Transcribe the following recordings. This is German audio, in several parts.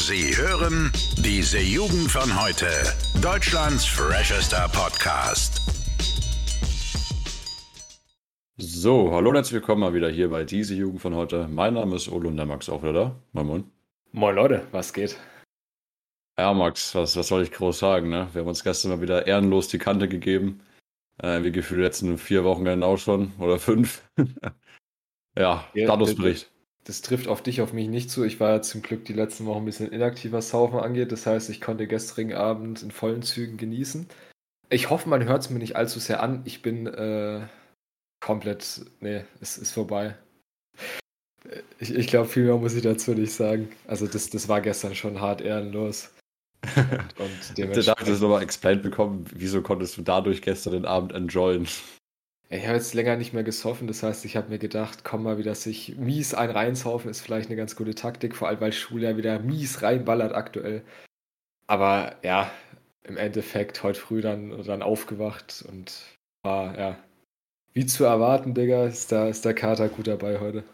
Sie hören diese Jugend von heute. Deutschlands freshester Podcast. So, hallo und herzlich willkommen mal wieder hier bei diese Jugend von heute. Mein Name ist Olo und der Max auch wieder da. Moin Moin. Moin Leute, was geht? Ja, Max, was, was soll ich groß sagen, ne? Wir haben uns gestern mal wieder ehrenlos die Kante gegeben. Äh, wie gefühlt letzten vier Wochen auch schon oder fünf. ja, ja Statusbericht. Das, trifft auf dich, auf mich nicht zu. Ich war ja zum Glück die letzten Wochen ein bisschen inaktiver, Saufen angeht. Das heißt, ich konnte gestrigen Abend in vollen Zügen genießen. Ich hoffe, man hört es mir nicht allzu sehr an. Ich bin äh, komplett. Nee, es ist vorbei. Ich, ich glaube, viel mehr muss ich dazu nicht sagen. Also, das, das war gestern schon hart ehrenlos. Und, und dementsprechend... Ich das nochmal explained bekommen? Wieso konntest du dadurch gestern den Abend enjoyen? Ich habe jetzt länger nicht mehr gesoffen, das heißt, ich habe mir gedacht, komm mal wieder sich mies ein reinsaufen, ist vielleicht eine ganz gute Taktik, vor allem weil Schule ja wieder mies reinballert aktuell. Aber ja, im Endeffekt heute früh dann, dann aufgewacht und war, ja, wie zu erwarten, Digga, ist, da, ist der Kater gut dabei heute.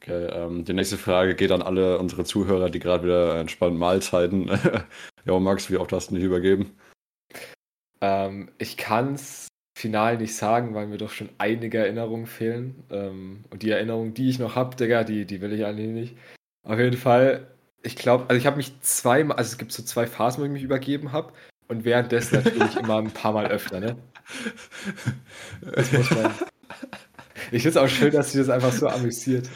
Okay, ähm, die nächste Frage geht an alle unsere Zuhörer, die gerade wieder entspannt Mahlzeiten. ja, Max, wie oft hast du dich übergeben? Ähm, ich kann es final nicht sagen, weil mir doch schon einige Erinnerungen fehlen. Ähm, und die Erinnerungen, die ich noch habe, Digga, die, die will ich eigentlich nicht. Auf jeden Fall, ich glaube, also ich habe mich zweimal, also es gibt so zwei Phasen, wo ich mich übergeben habe. Und währenddessen natürlich immer ein paar Mal öfter, ne? Das muss man. Ich finde es auch schön, dass sie das einfach so amüsiert.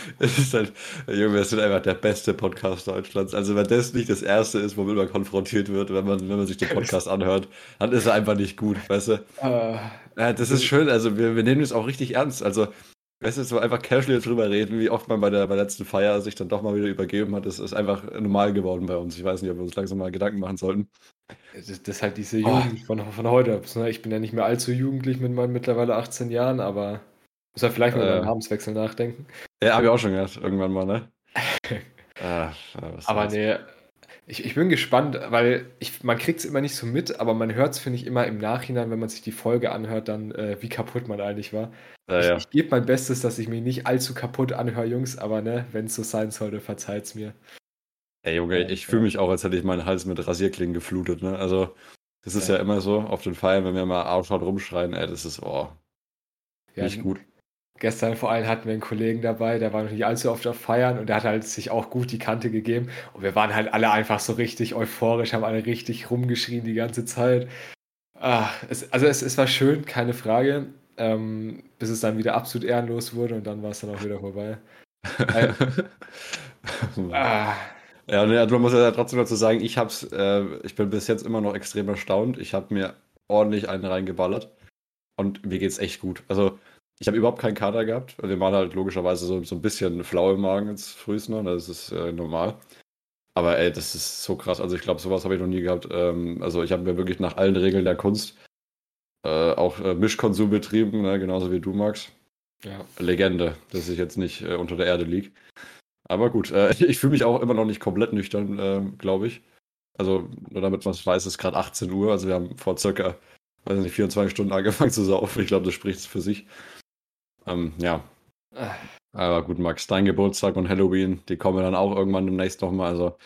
Es ist halt, Junge, wir sind einfach der beste Podcast Deutschlands. Also wenn das nicht das erste ist, womit man konfrontiert wird, wenn man, wenn man sich den Podcast anhört, dann ist er einfach nicht gut, weißt du? Uh, ja, das ist schön, also wir, wir nehmen es auch richtig ernst. Also, weißt du, so einfach casual drüber reden, wie oft man bei der, bei der letzten Feier sich dann doch mal wieder übergeben hat, das ist einfach normal geworden bei uns. Ich weiß nicht, ob wir uns langsam mal Gedanken machen sollten. Das, ist halt diese Jugend oh. von, von heute. Ich bin ja nicht mehr allzu jugendlich mit meinen mittlerweile 18 Jahren, aber muss er vielleicht mal über den Namenswechsel nachdenken. Ja, habe ich auch schon gehört, irgendwann mal, ne? ah, aber nee, ich, ich bin gespannt, weil ich, man kriegt es immer nicht so mit, aber man hört es, finde ich, immer im Nachhinein, wenn man sich die Folge anhört, dann, äh, wie kaputt man eigentlich war. Ja, ich, ja. ich gebe mein Bestes, dass ich mich nicht allzu kaputt anhöre, Jungs, aber ne, wenn es so sein sollte, verzeiht es mir. Ey, Junge, ich fühle mich auch, als hätte ich meinen Hals mit Rasierklingen geflutet, ne? Also, das ist ja, ja immer so, auf den Feiern, wenn wir mal Arschhaut rumschreien, ey, das ist, oh, nicht gut gestern vor allem hatten wir einen Kollegen dabei, der war noch nicht allzu oft auf Feiern und der hat halt sich auch gut die Kante gegeben. Und wir waren halt alle einfach so richtig euphorisch, haben alle richtig rumgeschrien die ganze Zeit. Ah, es, also es, es war schön, keine Frage, ähm, bis es dann wieder absolut ehrenlos wurde und dann war es dann auch wieder vorbei. äh, ah. Ja, ne, man muss ja trotzdem dazu sagen, ich hab's, äh, ich bin bis jetzt immer noch extrem erstaunt. Ich habe mir ordentlich einen reingeballert und mir geht's echt gut. Also ich habe überhaupt keinen Kater gehabt. Wir waren halt logischerweise so, so ein bisschen flau im Magen jetzt frühst noch. Das ist äh, normal. Aber ey, das ist so krass. Also ich glaube, sowas habe ich noch nie gehabt. Ähm, also ich habe mir wirklich nach allen Regeln der Kunst äh, auch äh, Mischkonsum betrieben, ne? genauso wie du, Max. Ja. Legende, dass ich jetzt nicht äh, unter der Erde liege. Aber gut, äh, ich fühle mich auch immer noch nicht komplett nüchtern, ähm, glaube ich. Also, nur damit man es weiß, ist gerade 18 Uhr. Also wir haben vor circa, weiß nicht, 24 Stunden angefangen zu saufen. Ich glaube, das spricht für sich. Ähm, ja. Aber gut, Max, dein Geburtstag und Halloween, die kommen dann auch irgendwann demnächst nochmal. Also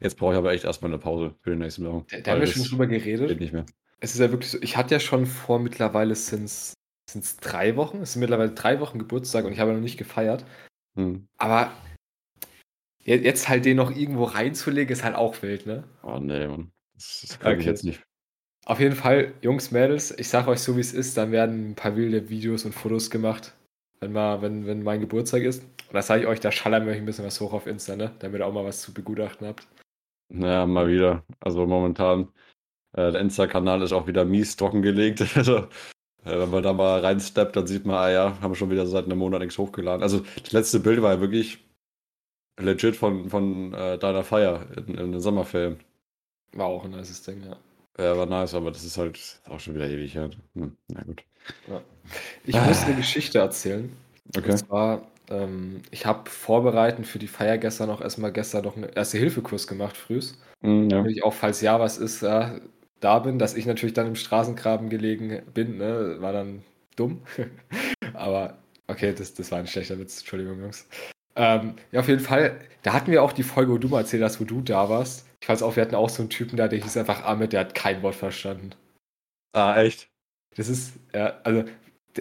jetzt brauche ich aber echt erstmal eine Pause für den nächsten Wochen. Da, da haben wir schon drüber geredet. Geht nicht mehr. Es ist ja wirklich so, ich hatte ja schon vor, mittlerweile sind es drei Wochen. Es sind mittlerweile drei Wochen Geburtstag und ich habe noch nicht gefeiert. Hm. Aber jetzt halt den noch irgendwo reinzulegen, ist halt auch wild, ne? Oh nee, Mann. Das, das kann okay. ich jetzt nicht. Auf jeden Fall, Jungs, Mädels, ich sage euch so, wie es ist, dann werden ein paar wilde Videos und Fotos gemacht wenn, mal, wenn, wenn mein Geburtstag ist. Und da sage ich euch, da schallern wir euch ein bisschen was hoch auf Insta, ne? damit ihr auch mal was zu begutachten habt. Naja, mal wieder. Also momentan, äh, der Insta-Kanal ist auch wieder mies trockengelegt. also, äh, wenn man da mal reinsteppt, dann sieht man, ah ja, haben schon wieder seit einem Monat nichts hochgeladen. Also das letzte Bild war ja wirklich legit von, von äh, deiner Feier in, in den Sommerferien. War auch ein nice Ding, ja. Ja, war nice, aber das ist halt auch schon wieder ewig her. Hm, na gut. Ja. Ich ah. muss eine Geschichte erzählen. Okay. Und zwar, ähm, ich habe vorbereitend für die Feier gestern auch erstmal gestern noch einen Erste-Hilfe-Kurs gemacht, frühs. Mm, ja. Damit ich auch, falls ja was ist, ja, da bin, dass ich natürlich dann im Straßengraben gelegen bin, ne, war dann dumm. Aber okay, das, das war ein schlechter Witz, Entschuldigung, Jungs. Ähm, ja, auf jeden Fall. Da hatten wir auch die Folge, wo du mal erzählt hast, wo du da warst. Ich weiß auch, wir hatten auch so einen Typen da, der hieß einfach Ahmed, der hat kein Wort verstanden. Ah, echt? Das ist, ja, also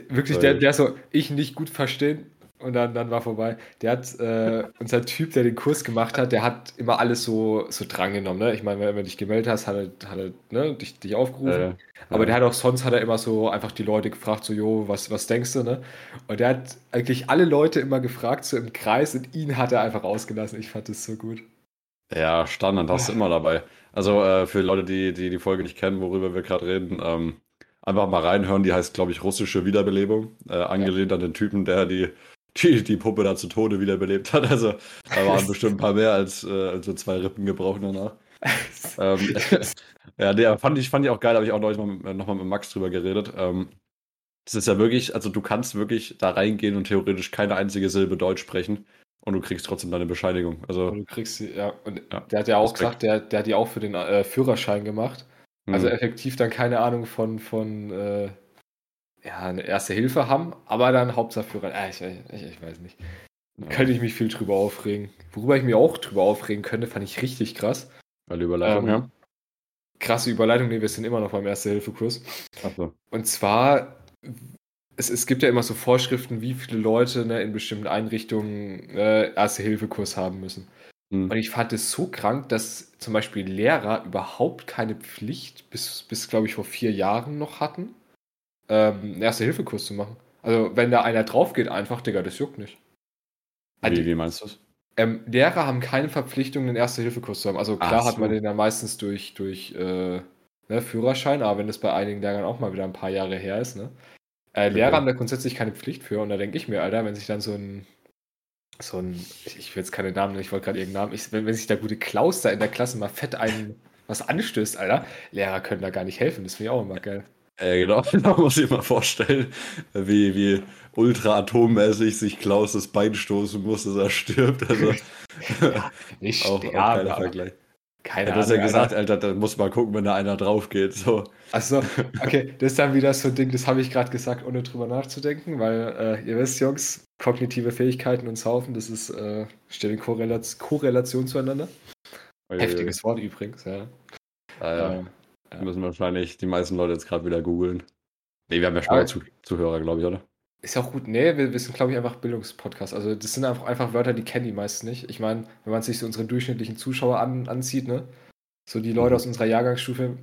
wirklich, der, der so, ich nicht gut verstehen, und dann, dann war vorbei. Der hat, äh, unser Typ, der den Kurs gemacht hat, der hat immer alles so, so drangenommen. Ne? Ich meine, wenn du dich gemeldet hast, hat er, hat er ne, dich, dich aufgerufen. Äh, Aber ja. der hat auch sonst hat er immer so einfach die Leute gefragt, so, jo, was, was denkst du, ne? Und der hat eigentlich alle Leute immer gefragt, so im Kreis, und ihn hat er einfach ausgelassen. Ich fand das so gut. Ja, Standard hast du immer dabei. Also äh, für Leute, die, die die Folge nicht kennen, worüber wir gerade reden, ähm, einfach mal reinhören. Die heißt, glaube ich, russische Wiederbelebung. Äh, angelehnt ja. an den Typen, der die die, die Puppe da zu Tode wiederbelebt hat. Also da waren bestimmt ein paar mehr als, äh, als so zwei Rippen gebrochen danach. ähm, ja, der fand ich, fand ich auch geil, habe ich auch nochmal noch, noch mal mit Max drüber geredet. Ähm, das ist ja wirklich, also du kannst wirklich da reingehen und theoretisch keine einzige Silbe Deutsch sprechen und du kriegst trotzdem deine Bescheinigung. Also, du kriegst sie, ja. Und ja, der hat ja auch Respekt. gesagt, der, der hat die auch für den äh, Führerschein gemacht. Also mhm. effektiv dann keine Ahnung von, von äh, ja, eine erste Hilfe haben, aber dann Hauptsache äh, ich, ich, ich, weiß nicht. Ja. Könnte ich mich viel drüber aufregen. Worüber ich mich auch drüber aufregen könnte, fand ich richtig krass. Weil Überleitung, ähm, ja. Krasse Überleitung, nee, wir sind immer noch beim Erste-Hilfe-Kurs. So. Und zwar, es, es gibt ja immer so Vorschriften, wie viele Leute ne, in bestimmten Einrichtungen äh, Erste-Hilfe-Kurs haben müssen. Mhm. Und ich fand es so krank, dass zum Beispiel Lehrer überhaupt keine Pflicht bis, bis glaube ich, vor vier Jahren noch hatten ähm, einen Erste-Hilfe-Kurs zu machen. Also, wenn da einer drauf geht, einfach, Digga, das juckt nicht. Wie, wie meinst du das? Ähm, Lehrer haben keine Verpflichtung, einen Erste-Hilfe-Kurs zu haben. Also, klar so. hat man den dann meistens durch, durch äh, ne, Führerschein, aber wenn das bei einigen Lehrern auch mal wieder ein paar Jahre her ist, ne? Äh, Lehrer haben da grundsätzlich keine Pflicht für. Und da denke ich mir, Alter, wenn sich dann so ein, so ein, ich, will jetzt keine Namen nennen, ich wollte gerade irgendeinen Namen, ich, wenn, wenn sich der gute Klaus da in der Klasse mal fett einen was anstößt, Alter, Lehrer können da gar nicht helfen. Das finde ich auch immer geil. Äh, genau, da muss ich mal vorstellen, wie, wie ultra atommäßig sich Klaus das Bein stoßen muss, dass er stirbt. Also, ja, nicht auch, sterben, auch keiner Vergleich. Keine Ahnung. Du hast ja gesagt, Alter, da muss mal gucken, wenn da einer drauf geht. So. Achso, okay, das ist dann wieder so ein Ding, das habe ich gerade gesagt, ohne drüber nachzudenken, weil äh, ihr wisst, Jungs, kognitive Fähigkeiten und Saufen, das ist, äh, steht in Korrelation, Korrelation zueinander. Heftiges Wort übrigens, ja. Ah, ja. Ähm, ja. Müssen wahrscheinlich die meisten Leute jetzt gerade wieder googeln. Nee, wir haben ja schon Zu Zuhörer, glaube ich, oder? Ist ja auch gut. Nee, wir, wir sind, glaube ich, einfach Bildungspodcast. Also, das sind einfach, einfach Wörter, die kennen die meisten nicht. Ich meine, wenn man sich so unsere durchschnittlichen Zuschauer an, anzieht, ne? So die Leute mhm. aus unserer Jahrgangsstufe,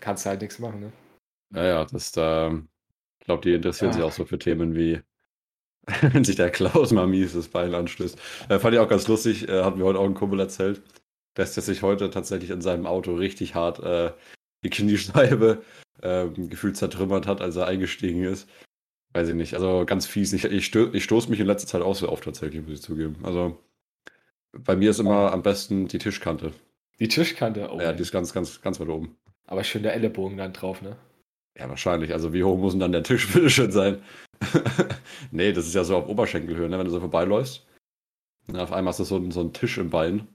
kannst du halt nichts machen, ne? Naja, das da. Ich glaube, die interessieren ja. sich auch so für Themen wie, wenn sich der Klaus mal mies das Bein anstößt. Äh, fand ich auch ganz lustig, äh, hat mir heute auch ein Kumpel erzählt, dass der sich heute tatsächlich in seinem Auto richtig hart äh, die Kniescheibe ähm, gefühlt zertrümmert hat, als er eingestiegen ist. Weiß ich nicht. Also ganz fies. Ich, ich, stö ich stoße mich in letzter Zeit auch so auf, tatsächlich, muss ich zugeben. Also bei mir ist immer am besten die Tischkante. Die Tischkante? Oh, ja, die ist ganz, ganz, ganz weit oben. Aber schön der Ellenbogen dann drauf, ne? Ja, wahrscheinlich. Also wie hoch muss denn dann der Tisch bitte schön sein? nee, das ist ja so auf Oberschenkelhöhe, ne? wenn du so vorbeiläufst. auf einmal hast du so, so einen Tisch im Bein.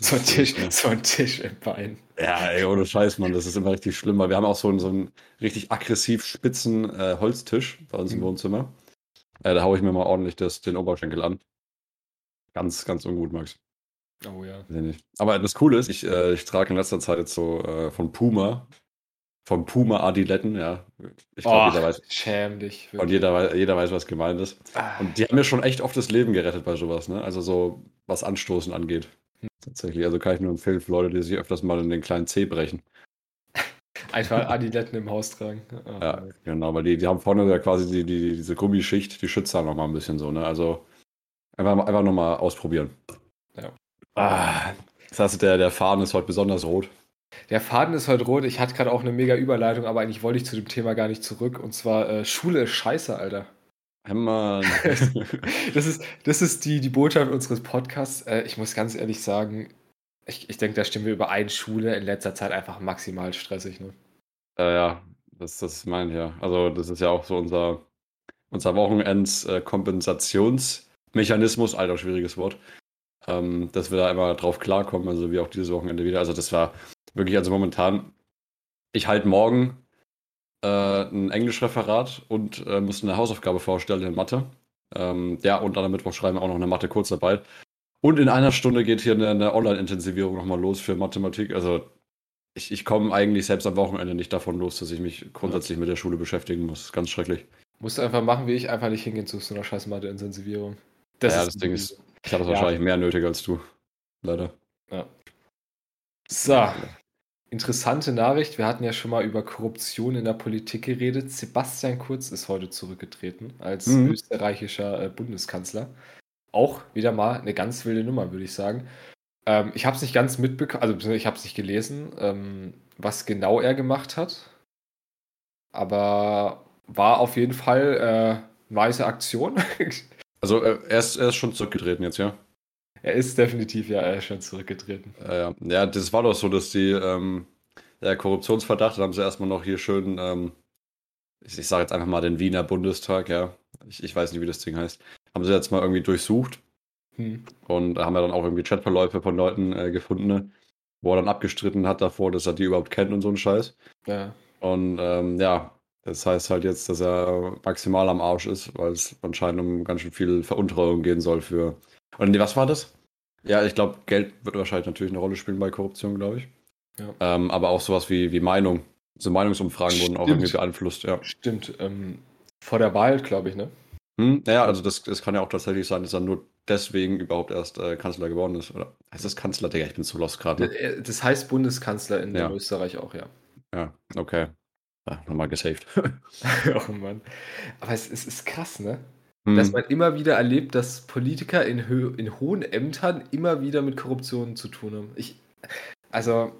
So ein, Tisch, so ein Tisch im Bein. Ja, ey, ohne Scheiß, Mann, das ist immer richtig schlimm, weil wir haben auch so einen, so einen richtig aggressiv spitzen äh, Holztisch bei uns mhm. im Wohnzimmer. Äh, da haue ich mir mal ordentlich das, den Oberschenkel an. Ganz, ganz ungut, Max. Oh ja. Aber das Coole ist, ich, äh, ich trage in letzter Zeit jetzt so äh, von Puma, von Puma Adiletten, ja. Ich glaube, jeder weiß. Schäm dich. Und jeder, jeder weiß, was gemeint ist. Ah. Und die haben mir schon echt oft das Leben gerettet bei sowas, ne? Also so, was Anstoßen angeht. Tatsächlich, also kann ich nur empfehlen für Leute, die sich öfters mal in den kleinen Zeh brechen. Einfach Adiletten im Haus tragen. Oh, ja, genau, weil die, die haben vorne ja quasi die, die, diese Gummischicht, die schützt da nochmal ein bisschen so, ne? Also einfach, einfach nochmal ausprobieren. Ja. Ah, das heißt, der, der Faden ist heute besonders rot. Der Faden ist heute rot. Ich hatte gerade auch eine mega Überleitung, aber eigentlich wollte ich zu dem Thema gar nicht zurück. Und zwar äh, Schule ist scheiße, Alter. Mann. das ist, das ist die, die Botschaft unseres Podcasts. Äh, ich muss ganz ehrlich sagen, ich, ich denke, da stimmen wir überein. Schule in letzter Zeit einfach maximal stressig. Ne? Äh, ja, das, das meine ich ja. Also, das ist ja auch so unser, unser Wochenends-Kompensationsmechanismus. Alter, schwieriges Wort. Ähm, dass wir da immer drauf klarkommen, also wie auch dieses Wochenende wieder. Also, das war wirklich, also momentan, ich halte morgen äh, ein Englischreferat und äh, musste eine Hausaufgabe vorstellen in Mathe. Ähm, ja, und dann am Mittwoch schreiben wir auch noch eine Mathe-Kurzarbeit. Und in einer Stunde geht hier eine, eine Online-Intensivierung nochmal los für Mathematik. Also ich, ich komme eigentlich selbst am Wochenende nicht davon los, dass ich mich grundsätzlich mit der Schule beschäftigen muss. Ganz schrecklich. Musst du einfach machen, wie ich, einfach nicht hingehen zu so einer scheiß Mathe-Intensivierung. Das ja, das Ding ist, ich habe es ja. wahrscheinlich mehr nötig als du. Leider. Ja. So. Interessante Nachricht. Wir hatten ja schon mal über Korruption in der Politik geredet. Sebastian Kurz ist heute zurückgetreten als mhm. österreichischer äh, Bundeskanzler. Auch wieder mal eine ganz wilde Nummer, würde ich sagen. Ähm, ich habe es nicht ganz mitbekommen, also ich habe es nicht gelesen, ähm, was genau er gemacht hat. Aber war auf jeden Fall äh, weiße Aktion. also äh, er, ist, er ist schon zurückgetreten jetzt, ja? Er ist definitiv, ja, er ist schon zurückgetreten. Ja, ja. das war doch so, dass die, ähm, der Korruptionsverdacht, da haben sie erstmal noch hier schön, ähm, ich, ich sage jetzt einfach mal den Wiener Bundestag, ja. Ich, ich weiß nicht, wie das Ding heißt. Haben sie jetzt mal irgendwie durchsucht hm. Und haben ja dann auch irgendwie Chatverläufe von Leuten äh, gefunden, ne? wo er dann abgestritten hat davor, dass er die überhaupt kennt und so ein Scheiß. Ja. Und ähm, ja, das heißt halt jetzt, dass er maximal am Arsch ist, weil es anscheinend um ganz schön viel Veruntreuung gehen soll für. Und nee, was war das? Ja, ich glaube, Geld wird wahrscheinlich natürlich eine Rolle spielen bei Korruption, glaube ich. Ja. Ähm, aber auch sowas wie, wie Meinung. So Meinungsumfragen Stimmt. wurden auch irgendwie beeinflusst, ja. Stimmt. Ähm, vor der Wahl, glaube ich, ne? Hm, naja, also das, das kann ja auch tatsächlich sein, dass er nur deswegen überhaupt erst äh, Kanzler geworden ist. Oder heißt das Kanzler? Digga, ich bin zu lost gerade. Ne? Äh, das heißt Bundeskanzler in ja. Österreich auch, ja. Ja, okay. Ja, nochmal gesaved. oh Mann. Aber es, es ist krass, ne? Hm. Dass man immer wieder erlebt, dass Politiker in, in hohen Ämtern immer wieder mit Korruption zu tun haben. Ich, also.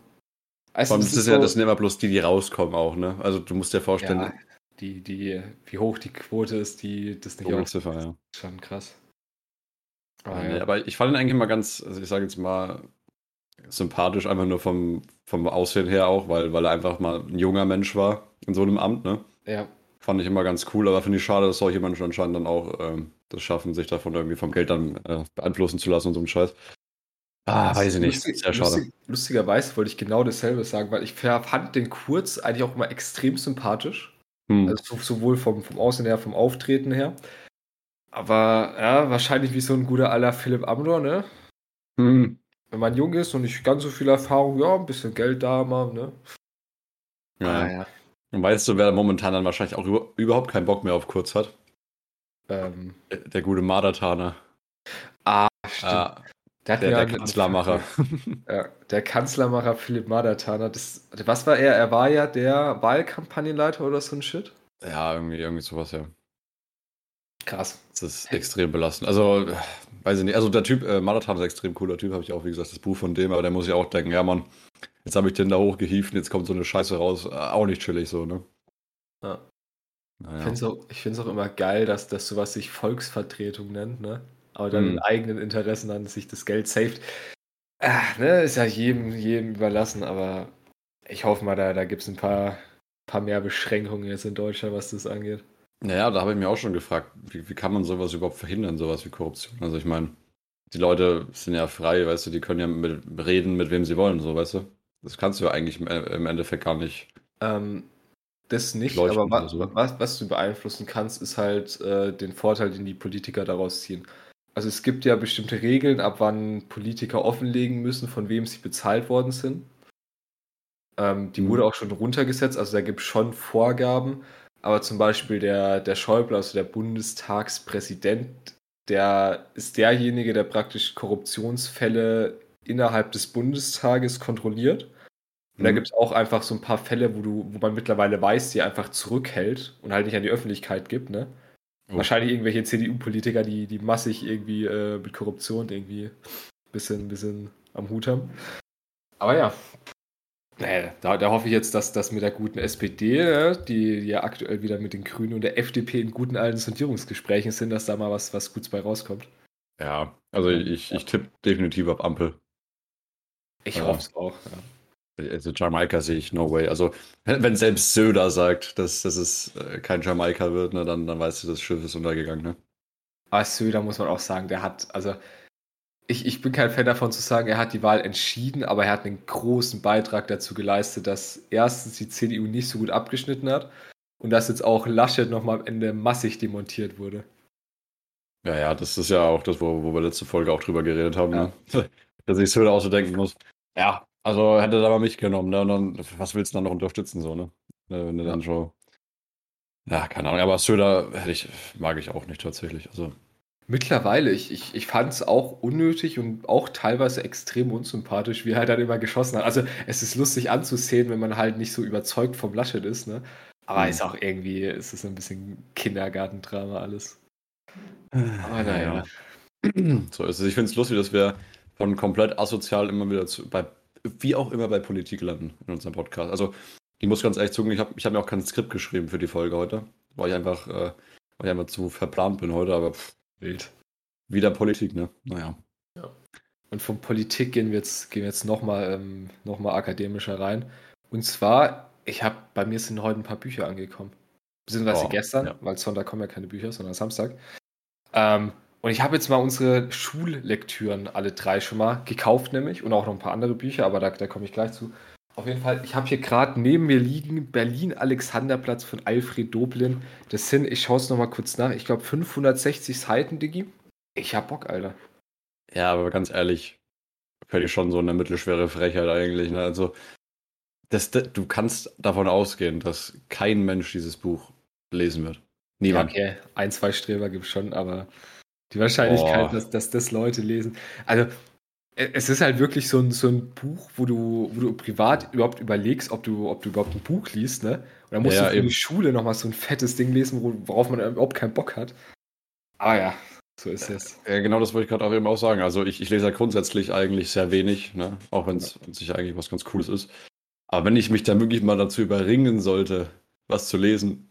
also das, ist so, ja, das sind immer bloß die, die rauskommen auch, ne? Also du musst dir vorstellen. Ja, die, die, wie hoch die Quote ist, die das nicht auch. Ja. Schon krass. Ah, nee, aber ich fand ihn eigentlich immer ganz, also ich sage jetzt mal, sympathisch, einfach nur vom, vom Aussehen her auch, weil, weil er einfach mal ein junger Mensch war in so einem Amt, ne? Ja. Fand ich immer ganz cool, aber finde ich schade, dass solche Menschen anscheinend dann auch ähm, das schaffen, sich davon irgendwie vom Geld dann äh, beeinflussen zu lassen und so einen Scheiß. Ah, weiß ich nicht. Lustig, Sehr schade. Lustig, lustigerweise wollte ich genau dasselbe sagen, weil ich fand den Kurz eigentlich auch immer extrem sympathisch. Hm. Also sowohl vom, vom Aussehen her, vom Auftreten her. Aber ja, wahrscheinlich wie so ein guter aller Philipp Amdor, ne? Hm. Wenn man jung ist und nicht ganz so viel Erfahrung, ja, ein bisschen Geld da mal, ne? Ja. Ah, ja. Und weißt du, wer momentan dann wahrscheinlich auch über, überhaupt keinen Bock mehr auf Kurz hat? Ähm. Der, der gute Madatana. Ah, stimmt. Ah, der, der, der Kanzlermacher. ja, der Kanzlermacher Philipp Madatana. Das, was war er? Er war ja der Wahlkampagnenleiter oder so ein Shit? Ja, irgendwie, irgendwie sowas, ja. Krass. Das ist extrem belastend. Also, weiß ich nicht. Also, der Typ, äh, Marathon ist ein extrem cooler Typ, habe ich auch, wie gesagt, das Buch von dem, aber der muss ja auch denken, ja, Mann, jetzt habe ich den da hochgehieft und jetzt kommt so eine Scheiße raus. Äh, auch nicht chillig so, ne? Ja. Naja. Ich finde es auch, immer geil, dass das sowas sich Volksvertretung nennt, ne? Aber dann hm. in eigenen Interessen dann sich das Geld saved. Ach, ne, ist ja jedem, jedem überlassen, aber ich hoffe mal, da, da gibt es ein paar, paar mehr Beschränkungen jetzt in Deutschland, was das angeht. Naja, da habe ich mir auch schon gefragt, wie, wie kann man sowas überhaupt verhindern, sowas wie Korruption? Also ich meine, die Leute sind ja frei, weißt du, die können ja mit, reden, mit wem sie wollen, so, weißt du? Das kannst du ja eigentlich im Endeffekt gar nicht. Ähm, das nicht, aber was, so. was, was, du beeinflussen kannst, ist halt äh, den Vorteil, den die Politiker daraus ziehen. Also es gibt ja bestimmte Regeln, ab wann Politiker offenlegen müssen, von wem sie bezahlt worden sind. Ähm, die mhm. wurde auch schon runtergesetzt, also da gibt es schon Vorgaben. Aber zum Beispiel der, der Schäuble, also der Bundestagspräsident, der ist derjenige, der praktisch Korruptionsfälle innerhalb des Bundestages kontrolliert. Und mhm. da gibt es auch einfach so ein paar Fälle, wo du, wo man mittlerweile weiß, die einfach zurückhält und halt nicht an die Öffentlichkeit gibt, ne? Oh. Wahrscheinlich irgendwelche CDU-Politiker, die, die massig irgendwie äh, mit Korruption irgendwie ein bisschen, bisschen am Hut haben. Aber ja, naja, da, da, hoffe ich jetzt, dass das mit der guten SPD, die, die, ja aktuell wieder mit den Grünen und der FDP in guten alten Sondierungsgesprächen sind, dass da mal was, was Gutes bei rauskommt. Ja, also ich, ich tippe definitiv auf Ampel. Ich hoffe es auch. Ja. Also Jamaika sehe ich no way. Also wenn selbst Söder sagt, dass, dass es äh, kein Jamaika wird, ne, dann, dann weißt du, das Schiff ist untergegangen. Ne? Aber Söder muss man auch sagen, der hat, also ich, ich bin kein Fan davon zu sagen, er hat die Wahl entschieden, aber er hat einen großen Beitrag dazu geleistet, dass erstens die CDU nicht so gut abgeschnitten hat und dass jetzt auch Laschet nochmal am Ende massig demontiert wurde. Ja, ja, das ist ja auch das, wo, wo wir letzte Folge auch drüber geredet haben, ja. ne? Dass ich Söder auch so denken muss. Ja, also hätte da mal mich genommen, ne? Und dann, was willst du dann noch unterstützen, so, ne? Wenn du dann schon. Ja, keine Ahnung, aber Söder ich, mag ich auch nicht tatsächlich. Also. Mittlerweile, ich, ich, ich fand es auch unnötig und auch teilweise extrem unsympathisch, wie er halt dann immer geschossen hat. Also es ist lustig anzusehen, wenn man halt nicht so überzeugt vom Laschet ist, ne? Aber mhm. ist auch irgendwie, ist es ein bisschen Kindergartendrama alles. Aber naja. So ist es. Ich finde es lustig, dass wir von komplett asozial immer wieder zu, bei, wie auch immer bei Politik landen in unserem Podcast. Also ich muss ganz ehrlich zugeben, ich habe ich hab mir auch kein Skript geschrieben für die Folge heute, weil ich einfach, äh, weil ich einfach zu verplant bin heute, aber pff, Wild. Wieder Politik, ne? Naja. Ja. Und von Politik gehen wir jetzt, gehen wir jetzt nochmal ähm, noch akademischer rein. Und zwar, ich habe, bei mir sind heute ein paar Bücher angekommen. Beziehungsweise oh, gestern, ja. weil Sonntag kommen ja keine Bücher, sondern Samstag. Ähm, und ich habe jetzt mal unsere Schullektüren alle drei schon mal gekauft, nämlich. Und auch noch ein paar andere Bücher, aber da, da komme ich gleich zu. Auf jeden Fall, ich habe hier gerade neben mir liegen Berlin-Alexanderplatz von Alfred Doblin. Das sind, ich schaue es nochmal kurz nach, ich glaube 560 Seiten, Diggi. Ich hab Bock, Alter. Ja, aber ganz ehrlich, ich schon so eine mittelschwere Frechheit eigentlich. Ne? Also, das, das, du kannst davon ausgehen, dass kein Mensch dieses Buch lesen wird. Niemand. Ja, okay, ein, zwei Streber gibt es schon, aber die Wahrscheinlichkeit, dass, dass das Leute lesen. Also, es ist halt wirklich so ein, so ein Buch, wo du, wo du privat überhaupt überlegst, ob du, ob du überhaupt ein Buch liest, ne? Und dann musst ja, du für eben. die Schule nochmal so ein fettes Ding lesen, worauf man überhaupt keinen Bock hat. Aber ja, so ist es. Ja, genau das wollte ich gerade auch eben auch sagen. Also ich, ich lese ja grundsätzlich eigentlich sehr wenig, ne? Auch wenn es ja. eigentlich was ganz Cooles ist. Aber wenn ich mich da wirklich mal dazu überringen sollte, was zu lesen,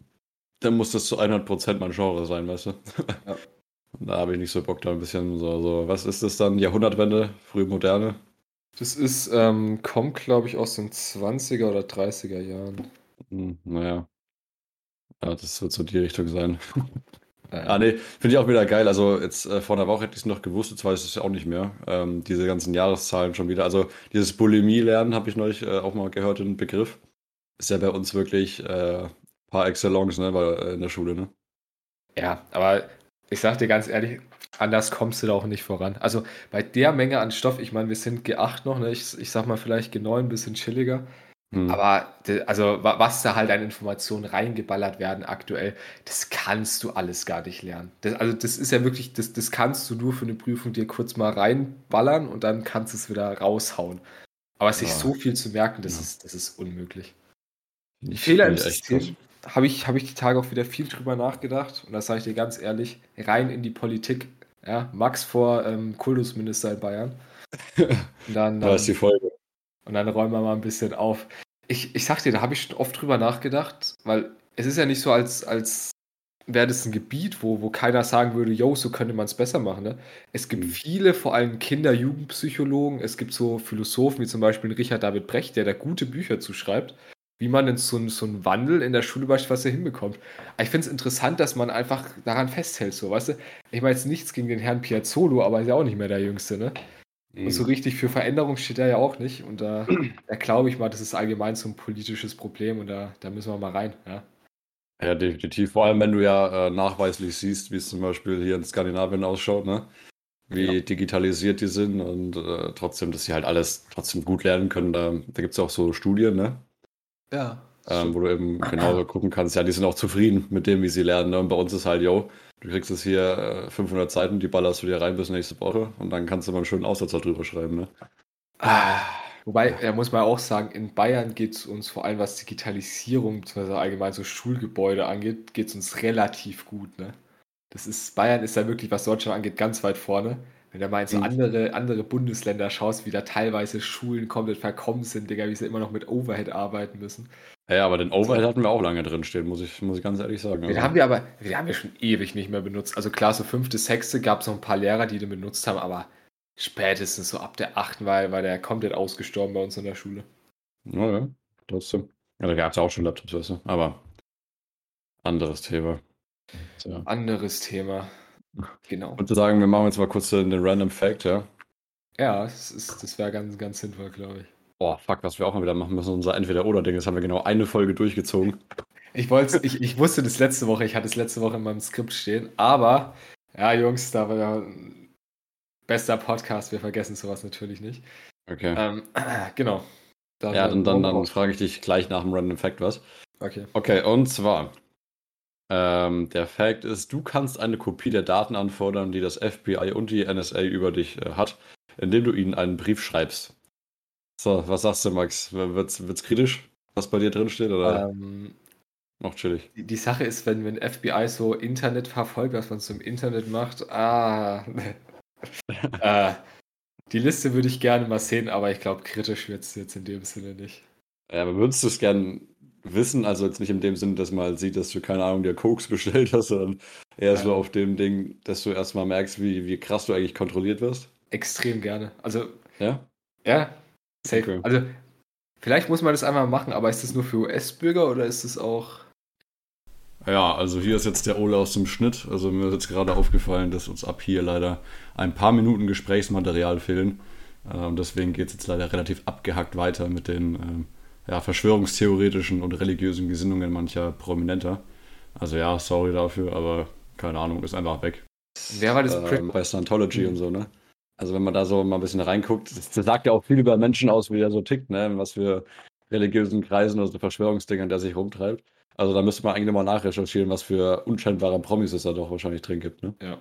dann muss das zu 100% mein Genre sein, weißt du? Ja. Da habe ich nicht so Bock, da ein bisschen so, so was ist das dann? Jahrhundertwende, frühe Moderne? Das ist, ähm, kommt, glaube ich, aus den 20er oder 30er Jahren. Hm, naja. Ja, das wird so die Richtung sein. ah, nee, finde ich auch wieder geil. Also, jetzt äh, vor einer Woche hätte ich es noch gewusst, jetzt weiß ich es ja auch nicht mehr. Ähm, diese ganzen Jahreszahlen schon wieder. Also, dieses Bulimie-Lernen habe ich neulich äh, auch mal gehört, den Begriff. Ist ja bei uns wirklich äh, par excellence, ne, bei, äh, in der Schule, ne? Ja, aber ich sag dir ganz ehrlich, anders kommst du da auch nicht voran. Also bei der Menge an Stoff, ich meine, wir sind G8 noch, ne? ich, ich sag mal vielleicht G9, ein bisschen chilliger. Hm. Aber also was da halt an Informationen reingeballert werden aktuell, das kannst du alles gar nicht lernen. Das, also das ist ja wirklich, das, das kannst du nur für eine Prüfung dir kurz mal reinballern und dann kannst du es wieder raushauen. Aber sich ja. so viel zu merken, das, ja. ist, das ist unmöglich. Ich Fehler im System, habe ich, hab ich die Tage auch wieder viel drüber nachgedacht. Und das sage ich dir ganz ehrlich, rein in die Politik. Ja, Max vor ähm, Kultusminister in Bayern. Und dann, da ist die Folge. Und dann räumen wir mal ein bisschen auf. Ich, ich sag dir, da habe ich schon oft drüber nachgedacht, weil es ist ja nicht so, als, als wäre das ein Gebiet, wo, wo keiner sagen würde, yo, so könnte man es besser machen. Ne? Es gibt mhm. viele, vor allem Kinder-Jugendpsychologen, es gibt so Philosophen wie zum Beispiel Richard David Brecht, der da gute Bücher zuschreibt wie man denn so, so einen Wandel in der Schule beispielsweise hinbekommt. Aber ich finde es interessant, dass man einfach daran festhält, so, weißt du? Ich meine jetzt nichts gegen den Herrn Piazzolo, aber er ist ja auch nicht mehr der Jüngste, ne? Mhm. Und so richtig für Veränderung steht er ja auch nicht. Und da, da glaube ich mal, das ist allgemein so ein politisches Problem und da, da müssen wir mal rein, ja. Ja, definitiv. Vor allem, wenn du ja äh, nachweislich siehst, wie es zum Beispiel hier in Skandinavien ausschaut, ne? Wie ja. digitalisiert die sind und äh, trotzdem, dass sie halt alles trotzdem gut lernen können. Da, da gibt es ja auch so Studien, ne? Ja. Ähm, wo du eben genauso gucken kannst, ja, die sind auch zufrieden mit dem, wie sie lernen. Ne? Und bei uns ist halt, yo, du kriegst es hier 500 äh, Seiten, die ballerst du dir rein bis nächste Woche und dann kannst du mal einen schönen Aussatz darüber schreiben. Ne? Ah, wobei, da muss man auch sagen, in Bayern geht es uns vor allem, was Digitalisierung bzw. allgemein so Schulgebäude angeht, geht es uns relativ gut. Ne? Das ist, Bayern ist da wirklich, was Deutschland angeht, ganz weit vorne. Wenn du mal in so mhm. andere, andere Bundesländer schaust, wie da teilweise Schulen komplett verkommen sind, Digga, wie sie immer noch mit Overhead arbeiten müssen. Ja, aber den Overhead hatten wir auch lange drin stehen, muss ich, muss ich ganz ehrlich sagen. Den also. haben wir aber, den haben wir schon ewig nicht mehr benutzt. Also klar, so fünfte, sechste gab es noch ein paar Lehrer, die den benutzt haben, aber spätestens so ab der achten war, war der komplett ausgestorben bei uns in der Schule. Naja, trotzdem. Ja, da gab es auch schon Laptops, weißt du, aber anderes Thema. So. Anderes Thema. Genau. Und zu sagen, wir machen jetzt mal kurz den Random Fact, ja? Ja, das, das wäre ganz, ganz sinnvoll, glaube ich. Boah, fuck, was wir auch mal wieder machen müssen, unser Entweder-Oder-Ding. Das haben wir genau eine Folge durchgezogen. Ich, ich, ich wusste das letzte Woche, ich hatte es letzte Woche in meinem Skript stehen, aber Ja, Jungs, da war ja bester Podcast, wir vergessen sowas natürlich nicht. Okay. Ähm, genau. Dann, ja, dann, dann, dann frage ich dich gleich nach dem Random Fact was. Okay. Okay, und zwar, ähm, der Fact ist, du kannst eine Kopie der Daten anfordern, die das FBI und die NSA über dich äh, hat, indem du ihnen einen Brief schreibst. So, was sagst du, Max? Wird's, wird's kritisch, was bei dir drin steht, oder ähm, noch chillig? Die, die, Sache ist, wenn, wenn FBI so Internet verfolgt, was man im Internet macht, ah, äh, die Liste würde ich gerne mal sehen, aber ich glaube, kritisch wird es jetzt in dem Sinne nicht. Ja, aber würdest du es gerne wissen? Also jetzt nicht in dem Sinne, dass man sieht, dass du, keine Ahnung, dir Koks bestellt hast, sondern eher ja. so auf dem Ding, dass du erstmal merkst, wie, wie krass du eigentlich kontrolliert wirst? Extrem gerne. Also. Ja? Ja, safe. Okay. Also, vielleicht muss man das einmal machen, aber ist das nur für US-Bürger oder ist das auch. Ja, also hier ist jetzt der Ole aus dem Schnitt. Also mir ist jetzt gerade aufgefallen, dass uns ab hier leider ein paar Minuten Gesprächsmaterial fehlen. Ähm, deswegen geht es jetzt leider relativ abgehackt weiter mit den ähm, ja, verschwörungstheoretischen und religiösen Gesinnungen mancher Prominenter. Also ja, sorry dafür, aber keine Ahnung, ist einfach weg. Wer war das? Ähm, bei Scientology mhm. und so, ne? Also wenn man da so mal ein bisschen reinguckt, das, das sagt ja auch viel über Menschen aus, wie der so tickt, ne? Was für religiösen Kreisen oder so Verschwörungsdingern der sich rumtreibt. Also da müsste man eigentlich mal nachrecherchieren, was für unscheinbare Promis es da doch wahrscheinlich drin gibt. Ne? Ja.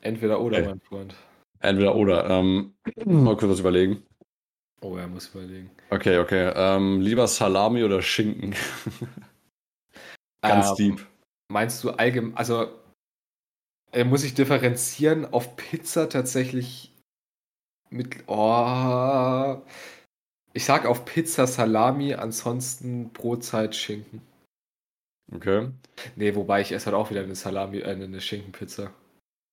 Entweder oder, okay. mein Freund. Entweder oder. Ähm, mal kurz was überlegen. Oh, er muss überlegen. Okay, okay. Ähm, lieber Salami oder Schinken? Ganz ähm, deep. Meinst du allgemein, also äh, muss ich differenzieren auf Pizza tatsächlich mit, oh, ich sag auf Pizza Salami, ansonsten Brotzeit Schinken. Okay. Nee, wobei ich esse halt auch wieder eine Salami, äh, eine Schinkenpizza.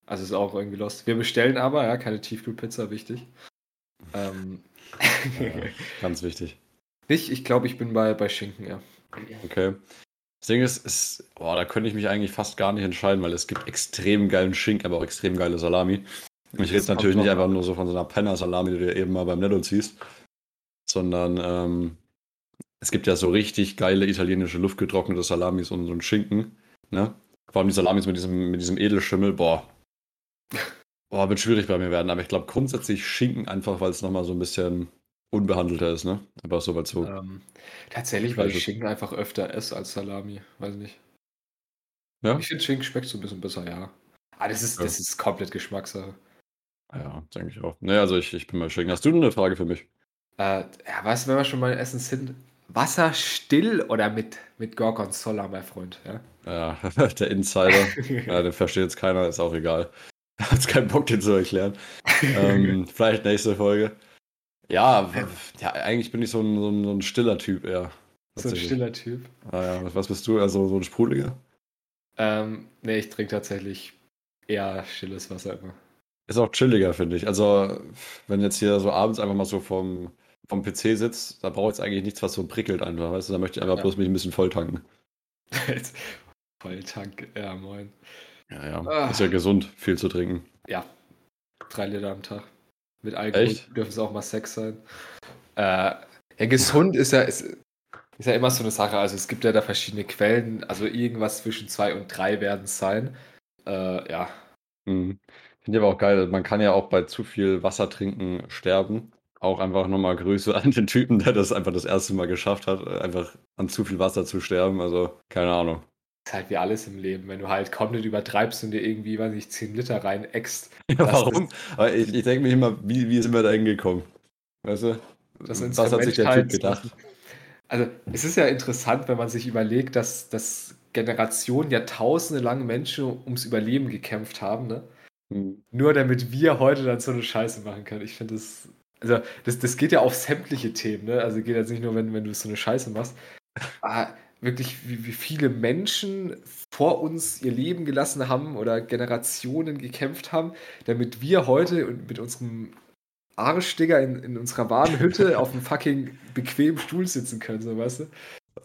Also ist auch irgendwie lost. Wir bestellen aber, ja, keine Tiefkühlpizza, wichtig. Ähm. Ja, ganz wichtig. Ich, ich glaube, ich bin bei, bei Schinken, ja. Okay. Das Ding ist, ist boah, da könnte ich mich eigentlich fast gar nicht entscheiden, weil es gibt extrem geilen Schinken, aber auch extrem geile Salami. Und ich rede jetzt natürlich nicht einfach nur so von so einer Penner-Salami, die du eben mal beim Netto ziehst, sondern ähm, es gibt ja so richtig geile italienische luftgetrocknete Salamis und so einen Schinken. Ne? Vor allem die Salamis mit diesem, mit diesem Edelschimmel, boah. Boah, wird schwierig bei mir werden, aber ich glaube grundsätzlich Schinken einfach, weil es nochmal so ein bisschen unbehandelter ist, ne? Einfach so, weil so. Ähm, tatsächlich, weil ich Schinken einfach öfter esse als Salami, weiß nicht. Ja? Ich finde Schinken schmeckt so ein bisschen besser, ja. Ah, das ist, ja. das ist komplett Geschmackssache. Ja, denke ich auch. Ne, also ich, ich bin mal Schinken. Hast du eine Frage für mich? Äh, ja, weißt du, wenn wir schon mal Essen sind, Wasser still oder mit, mit Gorgonzola, mein Freund, ja? Ja, der Insider. ja, den versteht jetzt keiner, ist auch egal. Hat jetzt keinen Bock, den zu erklären. ähm, vielleicht nächste Folge. Ja, ja, eigentlich bin ich so ein, so ein, so ein stiller Typ eher. So ein stiller Typ. Ah, ja. Was bist du? Also so ein Sprudeliger? Ähm, nee, ich trinke tatsächlich eher stilles Wasser immer. Ist auch chilliger, finde ich. Also, wenn jetzt hier so abends einfach mal so vom, vom PC sitzt, da braucht es eigentlich nichts, was so prickelt einfach, weißt du? Da möchte ich einfach ja. bloß mich ein bisschen volltanken. Volltank, ja, moin. Ja, ja. Ah. Ist ja gesund, viel zu trinken. Ja. Drei Liter am Tag. Mit Alkohol Echt? dürfen es auch mal Sex sein. Äh, ja, gesund ist ja, ist, ist ja immer so eine Sache. Also es gibt ja da verschiedene Quellen. Also irgendwas zwischen zwei und drei werden es sein. Äh, ja. Mhm. Finde ich aber auch geil. Man kann ja auch bei zu viel Wasser trinken sterben auch einfach nochmal Grüße an den Typen, der das einfach das erste Mal geschafft hat, einfach an zu viel Wasser zu sterben. Also, keine Ahnung. Ist halt wie alles im Leben, wenn du halt komplett übertreibst und dir irgendwie, weiß ich, 10 Liter rein ext. Ja, warum? Aber ich, ich denke mir immer, wie, wie sind wir da hingekommen? Weißt du? Das Was hat sich der Typ gedacht? Also, es ist ja interessant, wenn man sich überlegt, dass, dass Generationen, Jahrtausende lange Menschen ums Überleben gekämpft haben, ne? Hm. Nur damit wir heute dann so eine Scheiße machen können. Ich finde das also das, das geht ja auf sämtliche Themen, ne? Also geht jetzt nicht nur, wenn, wenn du so eine Scheiße machst. Aber wirklich, wie, wie viele Menschen vor uns ihr Leben gelassen haben oder Generationen gekämpft haben, damit wir heute mit unserem Arschdigger in, in unserer warmen Hütte auf einem fucking bequemen Stuhl sitzen können, so weißt du?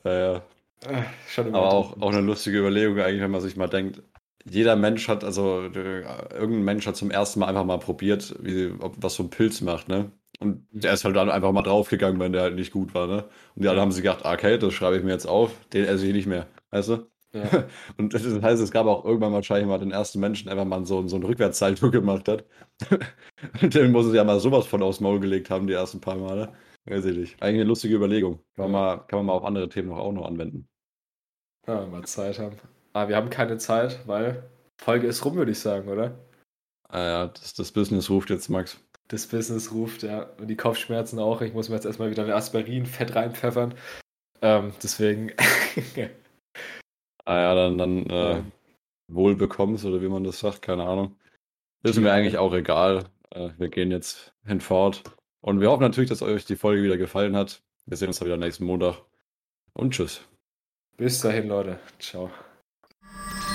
Ja, ja. Ach, Aber auch, auch eine lustige Überlegung eigentlich, wenn man sich mal denkt, jeder Mensch hat, also äh, irgendein Mensch hat zum ersten Mal einfach mal probiert, wie, ob, was so ein Pilz macht, ne? Und der ist halt dann einfach mal draufgegangen, wenn der halt nicht gut war, ne? Und die alle haben sich gedacht, okay, das schreibe ich mir jetzt auf, den esse ich nicht mehr, weißt du? Ja. Und das heißt, es gab auch irgendwann wahrscheinlich mal den ersten Menschen, der einfach mal so, so einen Rückwärtssalto gemacht hat. Den muss es ja mal sowas von aufs Maul gelegt haben, die ersten paar Male. Weiß ich nicht. Eigentlich eine lustige Überlegung. Kann, man, mal, kann man mal auf andere Themen noch auch noch anwenden. Ja, wenn wir Zeit haben. Aber wir haben keine Zeit, weil Folge ist rum, würde ich sagen, oder? Ah ja, das, das Business ruft jetzt, Max. Das Business ruft, ja. Und die Kopfschmerzen auch. Ich muss mir jetzt erstmal wieder ein Aspirin-Fett reinpfeffern. Ähm, deswegen. ah ja, dann, dann äh, ja. wohl bekommst oder wie man das sagt, keine Ahnung. Ist mir eigentlich auch egal. Äh, wir gehen jetzt hinfort. Und wir hoffen natürlich, dass euch die Folge wieder gefallen hat. Wir sehen uns dann wieder nächsten Montag. Und tschüss. Bis dahin, Leute. Ciao.